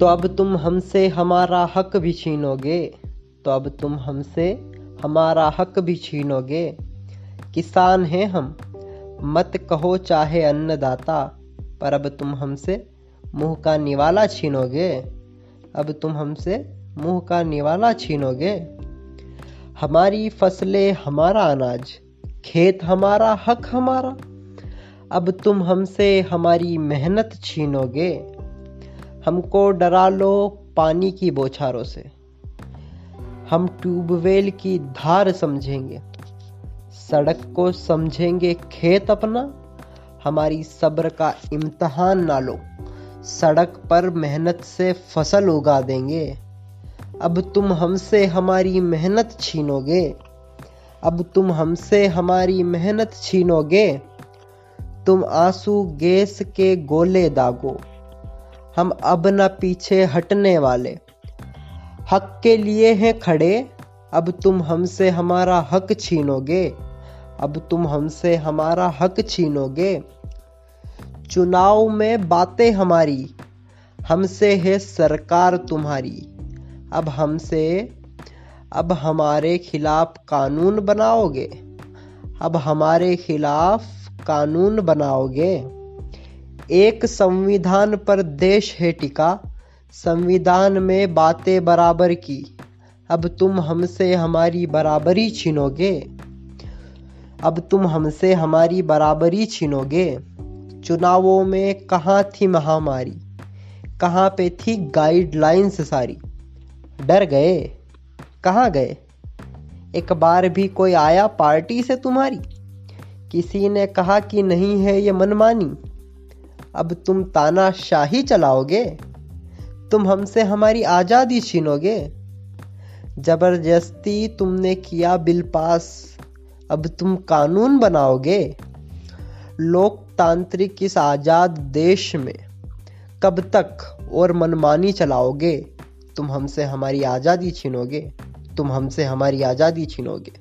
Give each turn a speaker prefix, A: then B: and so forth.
A: तो अब तुम हमसे हमारा हक भी छीनोगे। तो अब तुम हमसे हमारा हक भी छीनोगे। किसान हैं हम, मत कहो चाहे अन्नदाता, पर अब तुम हमसे मुँह का निवाला छीनोगे। अब तुम हमसे मुँह का निवाला छीनोगे। हमारी फ़सलें हमारा अनाज, खेत हमारा, हक हमारा। अब तुम हमसे हमारी मेहनत छीनोगे। हमको डरा लो पानी की बोछारों से। हम ट्यूबवेल की धार समझेंगे। सड़क को समझेंगे खेत अपना। हमारी सब्र का इम्तहान ना लो। सड़क पर मेहनत से फ़सल उगा देंगे। अब तुम हमसे हमारी मेहनत छीनोगे। अब तुम हमसे हमारी मेहनत छीनोगे। तुम आँसू गैस के गोले दागो। हम अब न पीछे हटने वाले। हक के लिए हैं खड़े, अब तुम हमसे हमारा हक छीनोगे। अब तुम हमसे हमारा हक छीनोगे। चुनाव में बातें हमारी, हमसे है सरकार तुम्हारी। अब हमसे, अब हमारे खिलाफ कानून बनाओगे। अब हमारे खिलाफ कानून बनाओगे। एक संविधान पर देश है टिका, संविधान में बातें बराबर की। अब तुम हमसे हमारी बराबरी छीनोगे? अब तुम हमसे हमारी बराबरी छीनोगे? चुनावों में कहाँ थी महामारी? कहाँ पे थी गाइडलाइंस सारी? डर गए? कहाँ गए? एक बार भी कोई आया पार्टी से तुम्हारी? किसी ने कहा कि नहीं है ये मनमानी? अब तुम तानाशाही चलाओगे? तुम हमसे हमारी आज़ादी छीनोगे? ज़बरदस्ती तुमने किया बिल पास, अब तुम कानून बनाओगे? लोकतांत्रिक इस आज़ाद देश में कब तक और मनमानी चलाओगे? तुम हमसे हमारी आज़ादी छीनोगे? तुम हमसे हमारी आज़ादी छीनोगे।